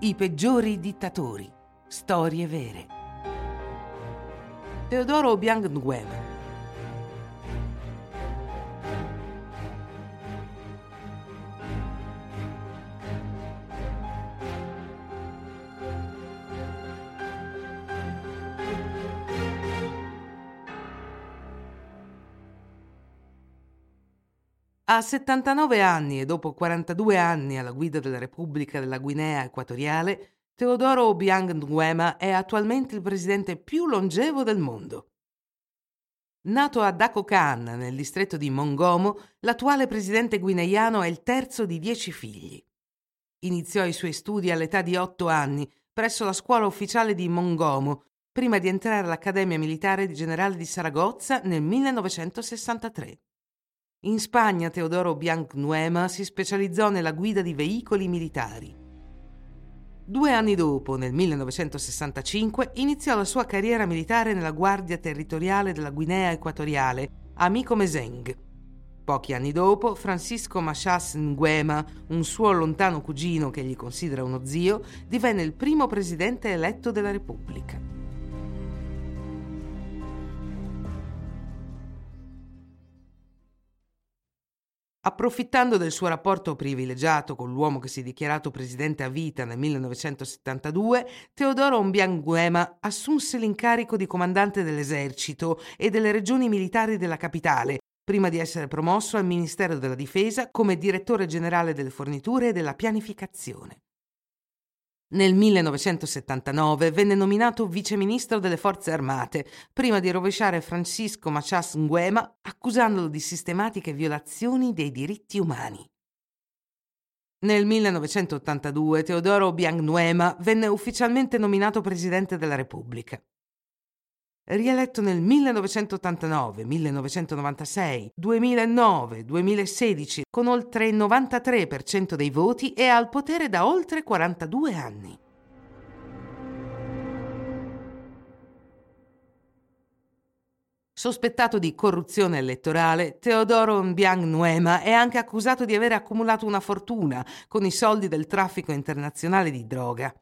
I peggiori dittatori. Storie vere. Teodoro Obiang Nguema. A 79 anni e dopo 42 anni alla guida della Repubblica della Guinea Equatoriale, Teodoro Obiang Nguema è attualmente il presidente più longevo del mondo. Nato a Dakokan, nel distretto di Mongomo, l'attuale presidente guineiano è il terzo di dieci figli. Iniziò i suoi studi all'età di otto anni presso la scuola ufficiale di Mongomo, prima di entrare all'Accademia Militare di Generale di Saragozza nel 1963. In Spagna Teodoro Biancnuema si specializzò nella guida di veicoli militari. Due anni dopo, nel 1965, iniziò la sua carriera militare nella Guardia Territoriale della Guinea Equatoriale, Amico Meseng. Pochi anni dopo, Francisco Machas Nguema, un suo lontano cugino che gli considera uno zio, divenne il primo presidente eletto della Repubblica. Approfittando del suo rapporto privilegiato con l'uomo che si è dichiarato presidente a vita nel 1972, Teodoro Mbianguema assunse l'incarico di comandante dell'esercito e delle regioni militari della capitale, prima di essere promosso al Ministero della Difesa come direttore generale delle forniture e della pianificazione. Nel 1979 venne nominato viceministro delle forze armate, prima di rovesciare Francisco Machas Nguema accusandolo di sistematiche violazioni dei diritti umani. Nel 1982 Teodoro Obiang Nguema venne ufficialmente nominato presidente della Repubblica rieletto nel 1989, 1996, 2009, 2016 con oltre il 93% dei voti e al potere da oltre 42 anni. Sospettato di corruzione elettorale, Teodoro Mbiang Nuema è anche accusato di aver accumulato una fortuna con i soldi del traffico internazionale di droga.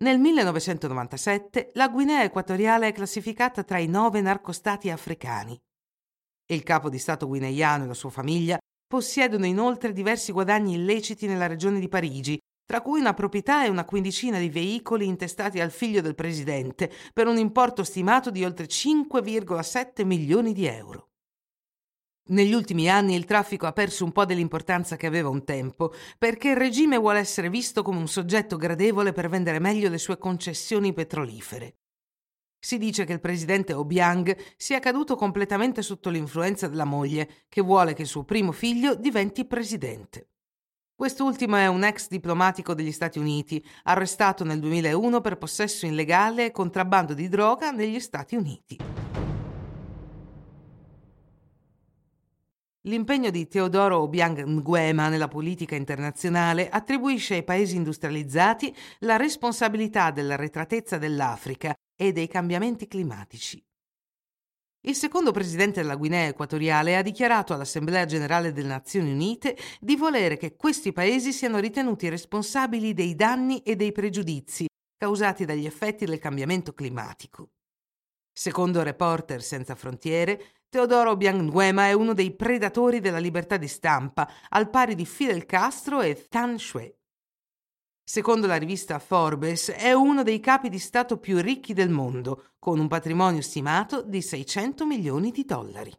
Nel 1997 la Guinea Equatoriale è classificata tra i nove narcostati africani. Il capo di Stato guineiano e la sua famiglia possiedono inoltre diversi guadagni illeciti nella regione di Parigi, tra cui una proprietà e una quindicina di veicoli intestati al figlio del presidente per un importo stimato di oltre 5,7 milioni di euro. Negli ultimi anni il traffico ha perso un po' dell'importanza che aveva un tempo, perché il regime vuole essere visto come un soggetto gradevole per vendere meglio le sue concessioni petrolifere. Si dice che il presidente Obiang sia caduto completamente sotto l'influenza della moglie, che vuole che il suo primo figlio diventi presidente. Quest'ultimo è un ex diplomatico degli Stati Uniti, arrestato nel 2001 per possesso illegale e contrabbando di droga negli Stati Uniti. L'impegno di Teodoro Obiang Nguema nella politica internazionale attribuisce ai paesi industrializzati la responsabilità dell'arretratezza dell'Africa e dei cambiamenti climatici. Il secondo presidente della Guinea Equatoriale ha dichiarato all'Assemblea generale delle Nazioni Unite di volere che questi paesi siano ritenuti responsabili dei danni e dei pregiudizi causati dagli effetti del cambiamento climatico. Secondo Reporter Senza Frontiere, Teodoro Bianguema è uno dei predatori della libertà di stampa, al pari di Fidel Castro e Tan Shui. Secondo la rivista Forbes, è uno dei capi di Stato più ricchi del mondo, con un patrimonio stimato di 600 milioni di dollari.